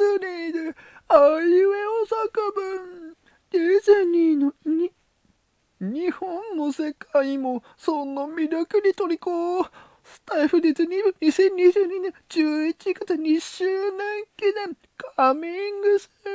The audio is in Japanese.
ズニーであいうえお作文ディズニーのに日本も世界もその魅力に取り虜スタイフディズニー部2022年11月2周年記念。カミングスー